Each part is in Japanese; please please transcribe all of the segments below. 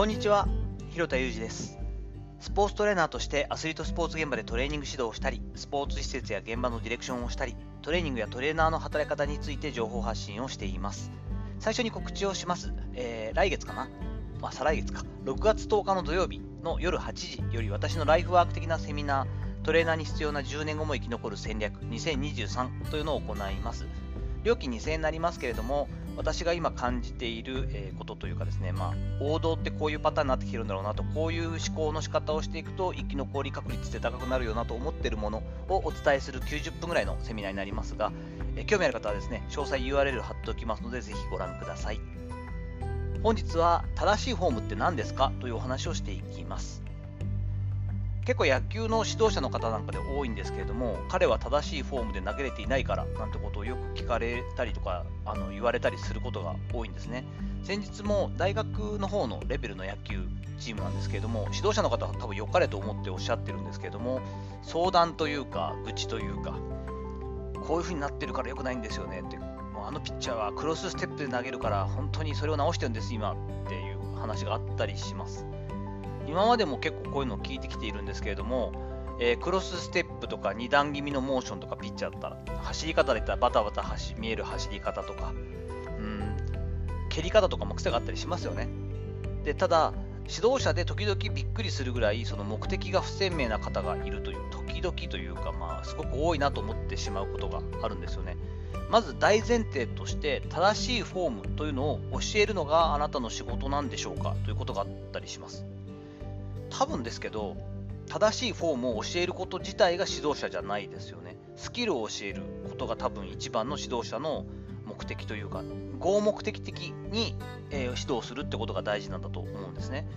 こんにちは、広田裕二です。スポーツトレーナーとしてアスリートスポーツ現場でトレーニング指導をしたり、スポーツ施設や現場のディレクションをしたり、トレーニングやトレーナーの働き方について情報発信をしています。最初に告知をします。えー来月かな？まあ、再来月か。6月10日の土曜日の夜8時より私のライフワーク的なセミナー、トレーナーに必要な10年後も生き残る戦略2023というのを行います。料金2000円になりますけれども、私が今感じているえことというかですね、まあ、王道ってこういうパターンになってきてるんだろうなと、こういう思考の仕方をしていくと生き残り確率って高くなるよなと思ってるものをお伝えする90分ぐらいのセミナーになりますが、え興味ある方はですね、詳細 URL 貼っておきますので、ぜひご覧ください。本日は正しいフォームって何ですかというお話をしていきます。結構野球の指導者の方なんかで多いんですけれども、彼は正しいフォームで投げれていないからなんてことをよく聞かれたりとかあの言われたりすることが多いんですね。先日も大学の方のレベルの野球チームなんですけれども、指導者の方は多分良かれと思っておっしゃってるんですけれども、相談というか、愚痴というか、こういう風になってるから良くないんですよねって、もうあのピッチャーはクロスステップで投げるから、本当にそれを直してるんです、今っていう話があったりします。今までも結構こういうのを聞いてきているんですけれども、えークロスステップとか2段気味のモーションとかピッチャーだったら、走り方で言ったらバタバタ走見える走り方とか、うん、蹴り方とかも癖があったりしますよね。でただ、指導者で時々びっくりするぐらいその目的が不鮮明な方がいるという、時々というか、まあ、すごく多いなと思ってしまうことがあるんですよね。まず大前提として正しいフォームというのを教えるのがあなたの仕事なんでしょうかということがあったりします。多分ですけど、正しいフォームを教えること自体が指導者じゃないですよね。スキルを教えることが多分一番の指導者の目的というか、合目的的に、えー指導するってことが大事なんだと思うんですね。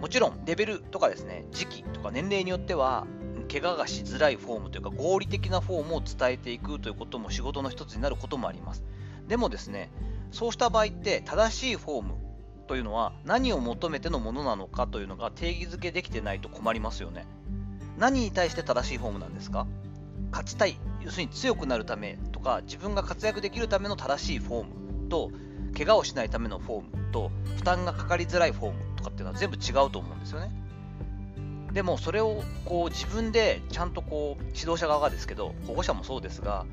もちろん、レベルとかですね、時期とか年齢によっては、怪我がしづらいフォームというか、合理的なフォームを伝えていくということも仕事の一つになることもあります。でもですね、そうした場合って、正しいフォームというのは何を求めてのものなのかというのが定義づけできてないと困りますよね。何に対して正しいフォームなんですか？勝ちたい、要するに強くなるためとか、自分が活躍できるための正しいフォームと、怪我をしないためのフォームと、負担がかかりづらいフォームとかっていうのは全部違うと思うんですよね。でもそれをこう自分でちゃんとこう指導者側がですけど、保護者もそうですが、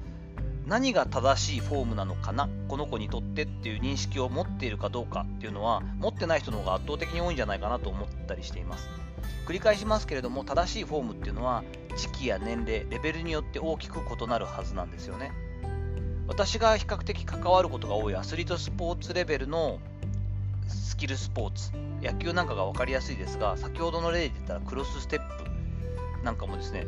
何が正しいフォームなのかな、この子にとってっていう認識を持っているかどうかっていうのは、持ってない人の方が圧倒的に多いんじゃないかなと思ったりしています。繰り返しますけれども、正しいフォームっていうのは、時期や年齢、レベルによって大きく異なるはずなんですよね。私が比較的関わることが多いアスリートスポーツレベルのスキルスポーツ、野球なんかが分かりやすいですが、先ほどの例で言ったらクロスステップなんかもですね、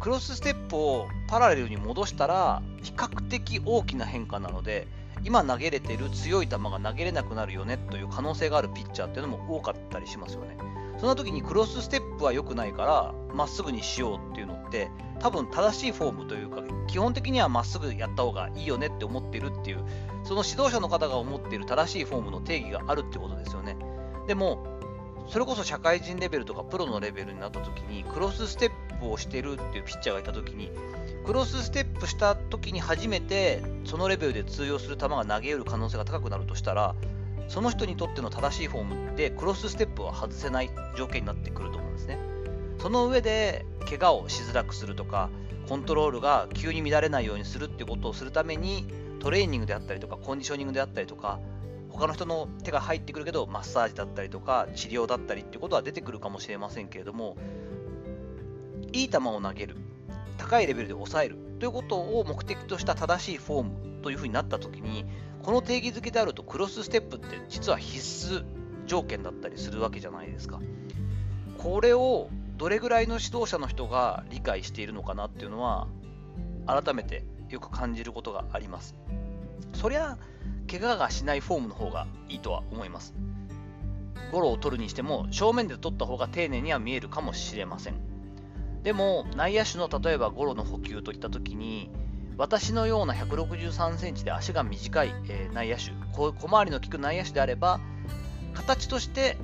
クロスステップをパラレルに戻したら、比較的大きな変化なので、今投げれてる強い球が投げれなくなるよねという可能性があるピッチャーっていうのも多かったりしますよね。その時にクロスステップは良くないから、まっすぐにしようっていうのって、多分正しいフォームというか、基本的にはまっすぐやった方がいいよねって思ってるっていう、その指導者の方が思っている正しいフォームの定義があるってことですよね。でも、それこそ社会人レベルとかプロのレベルになった時に、クロスステップをしてるっていうピッチャーがいた時に、クロスステップした時に初めてそのレベルで通用する球が投げ得る可能性が高くなるとしたら、その人にとっての正しいフォームってクロスステップは外せない条件になってくると思うんですね。その上で怪我をしづらくするとか、コントロールが急に乱れないようにするっていうことをするために、トレーニングであったりとか、コンディショニングであったりとか、他の人の手が入ってくるけど、マッサージだったりとか、治療だったりっていうことは出てくるかもしれませんけれども、いい球を投げる、高いレベルで抑えるということを目的とした正しいフォームというふうになったときに、この定義づけであるとクロスステップって実は必須条件だったりするわけじゃないですか。これをどれぐらいの指導者の人が理解しているのかなっていうのは、改めてよく感じることがあります。そりゃ、怪我がしないフォームの方がいいとは思います。ゴロを取るにしても、正面で取った方が丁寧には見えるかもしれません。でも、内野手の例えばゴロの補給といったときに、私のような163センチで足が短い、えー内野手、小回りの利く内野手であれば、形として、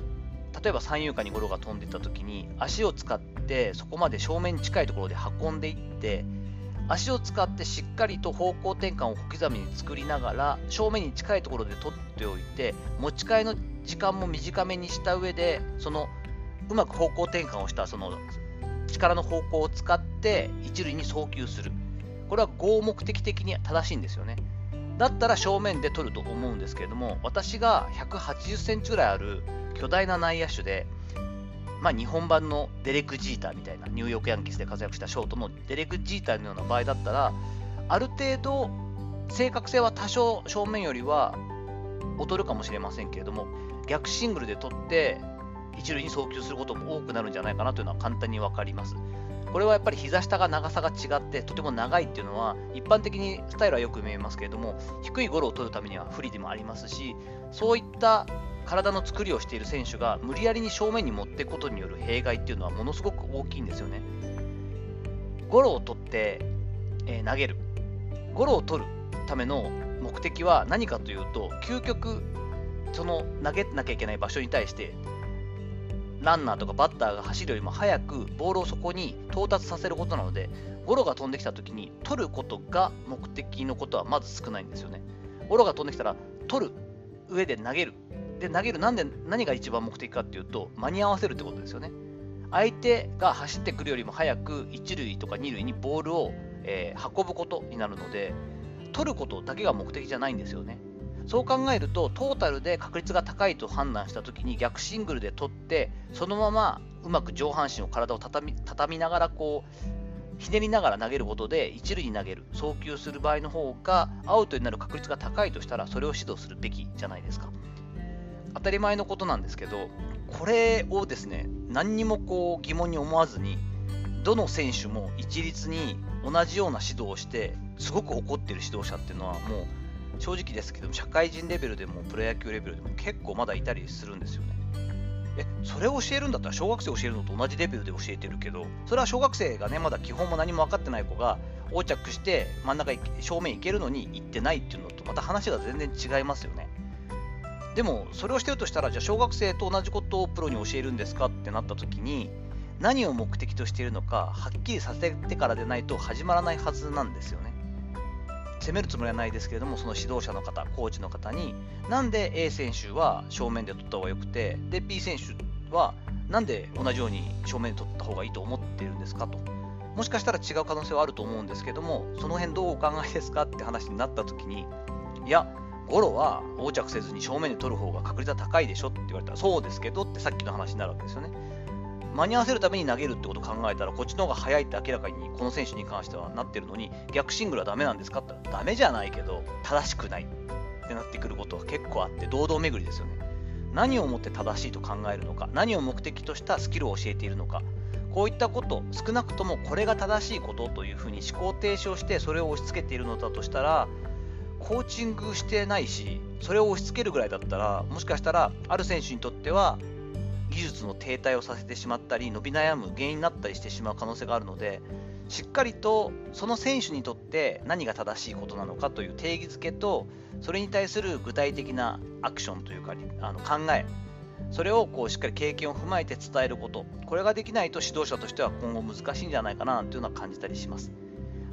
例えば三遊間にゴロが飛んでいったときに、足を使ってそこまで正面に近いところで運んでいって、足を使ってしっかりと方向転換を小刻みに作りながら正面に近いところで取っておいて持ち替えの時間も短めにした上でそのうまく方向転換をしたその力の方向を使って一塁に送球する。これは合目的的に正しいんですよね。だったら正面で取ると思うんですけれども私が180センチぐらいある巨大な内野手でまあ、日本版のデレク・ジーターみたいなニューヨークヤンキースで活躍したショートのデレク・ジーターのような場合だったらある程度正確性は多少正面よりは劣るかもしれませんけれども逆シングルで取って一塁に送球することも多くなるんじゃないかなというのは簡単に分かります。これはやっぱり膝下が長さが違ってとても長いっていうのは一般的にスタイルはよく見えますけれども低いゴロを取るためには不利でもありますしそういった体の作りをしている選手が無理やりに正面に持っていくことによる弊害っていうのはものすごく大きいんですよね。ゴロを取って、えー、投げる。ゴロを取るための目的は何かというと、究極、その投げなきゃいけない場所に対して、ランナーとかバッターが走るよりも早くボールをそこに到達させることなので、ゴロが飛んできたときに取ることが目的のことはまず少ないんですよね。ゴロが飛んできたら取る上で投げるで、投げる、なんで、何が一番目的かっていうと、間に合わせるってことですよね。相手が走ってくるよりも早く、一塁とか二塁にボールを、えー、運ぶことになるので、取ることだけが目的じゃないんですよね。そう考えると、トータルで確率が高いと判断したときに逆シングルで取って、そのままうまく上半身を体を畳み畳みながらこう、ひねりながら投げることで一塁に投げる、送球する場合の方がアウトになる確率が高いとしたら、それを指導するべきじゃないですか。当たり前のことなんですけど、これをですね、何にもこう疑問に思わずに、どの選手も一律に同じような指導をして、すごく怒ってる指導者っていうのは、もう正直ですけども、社会人レベルでもプロ野球レベルでも結構まだいたりするんですよね。え、それを教えるんだったら小学生教えるのと同じレベルで教えてるけど、それは小学生がね、まだ基本も何も分かってない子が横着して真ん中正面行けるのに行ってないっていうのとまた話が全然違いますよね。でもそれをしてるとしたらじゃあ小学生と同じことをプロに教えるんですかってなった時に何を目的としているのかはっきりさせてからでないと始まらないはずなんですよね責めるつもりはないですけれどもその指導者の方コーチの方になんで A 選手は正面で取った方がよくてで B 選手はなんで同じように正面で取った方がいいと思っているんですかともしかしたら違う可能性はあると思うんですけどもその辺どうお考えですかって話になった時にいやゴロは横着せずに正面で取る方が確率は高いでしょって言われたら、そうですけどってさっきの話になるわけですよね。間に合わせるために投げるってことを考えたら、こっちの方が早いって明らかにこの選手に関してはなってるのに、逆シングルはダメなんですかって言ったら、ダメじゃないけど、正しくないってなってくることは結構あって、堂々巡りですよね。何をもって正しいと考えるのか、何を目的としたスキルを教えているのか、こういったこと、少なくともこれが正しいことというふうに思考停止をして、それを押し付けているのだとしたら、コーチングしてないし、それを押し付けるぐらいだったら、もしかしたら、ある選手にとっては、技術の停滞をさせてしまったり、伸び悩む原因になったりしてしまう可能性があるので、しっかりとその選手にとって何が正しいことなのかという定義づけと、それに対する具体的なアクションというか、あの考え、それをこうしっかり経験を踏まえて伝えること、これができないと指導者としては今後難しいんじゃないかなというのは感じたりします。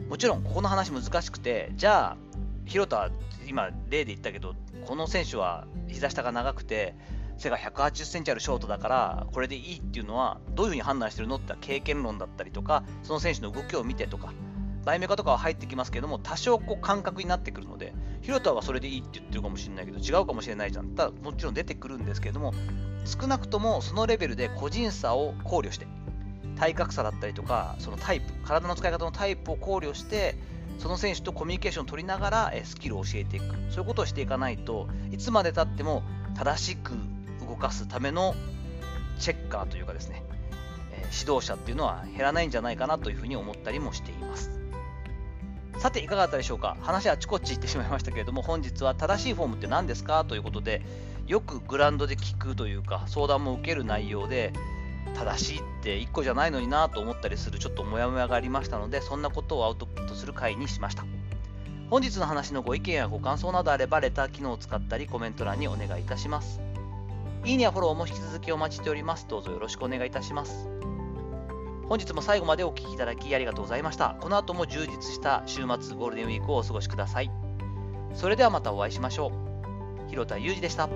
もちろん、ここの話難しくて、じゃあ、広田は、今、例で言ったけど、この選手は膝下が長くて、背が180センチあるショートだから、これでいいっていうのは、どういうふうに判断してるのって経験論だったりとか、その選手の動きを見てとか、題名化とかは入ってきますけども、多少こう感覚になってくるので、広田はそれでいいって言ってるかもしれないけど、違うかもしれないじゃん。ただ、もちろん出てくるんですけれども、少なくともそのレベルで個人差を考慮して、体格差だったりとか、そのタイプ、体の使い方のタイプを考慮して、その選手とコミュニケーションを取りながらスキルを教えていくそういうことをしていかないといつまでたっても正しく動かすためのチェッカーというかですね、え指導者っていうのは減らないんじゃないかなというふうに思ったりもしています。さていかがだったでしょうか？話あちこち行ってしまいましたけれども本日は正しいフォームって何ですかということでよくグラウンドで聞くというか相談も受ける内容で正しいって1個じゃないのになと思ったりするちょっとモヤモヤがありましたのでそんなことをアウトプットする回にしました。本日の話のご意見やご感想などあればレター機能を使ったりコメント欄にお願いいたします。いいねやフォローも引き続きお待ちしておりますどうぞよろしくお願いいたします本日も最後までお聴きいただきありがとうございました。この後も充実した週末ゴールデンウィークをお過ごしください。それではまたお会いしましょう。広田裕二でした。